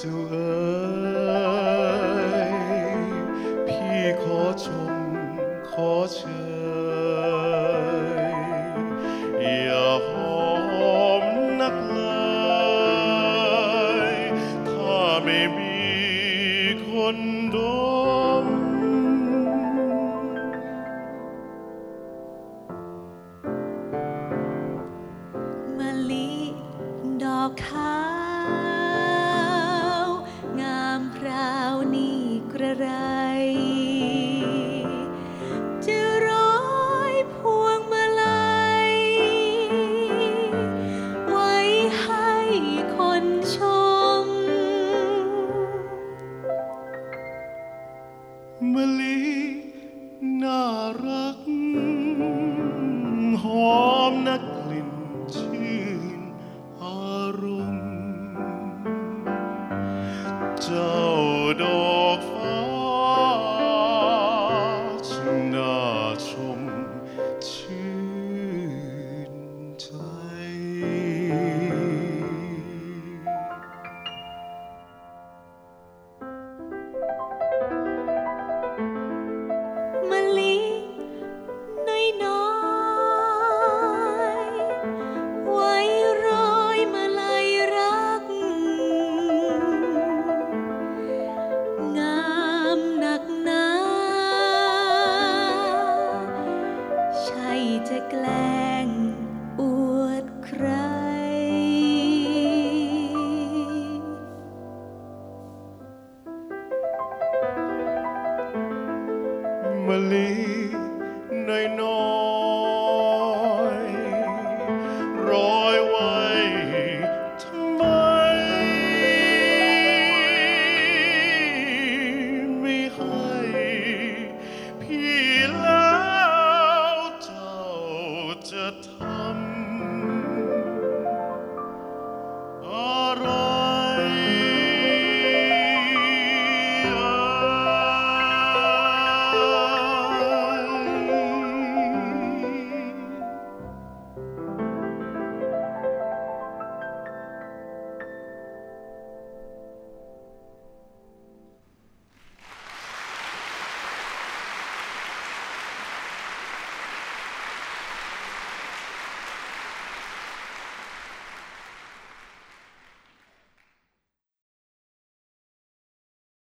จ้าเอ๋ยพี่ขอชมขอเชยอย่าอมนักเลยถ้าไม่มีคนดมมะลิดอกข้า จะแกล้งอวดใคร มะลิน้อยน้อ time.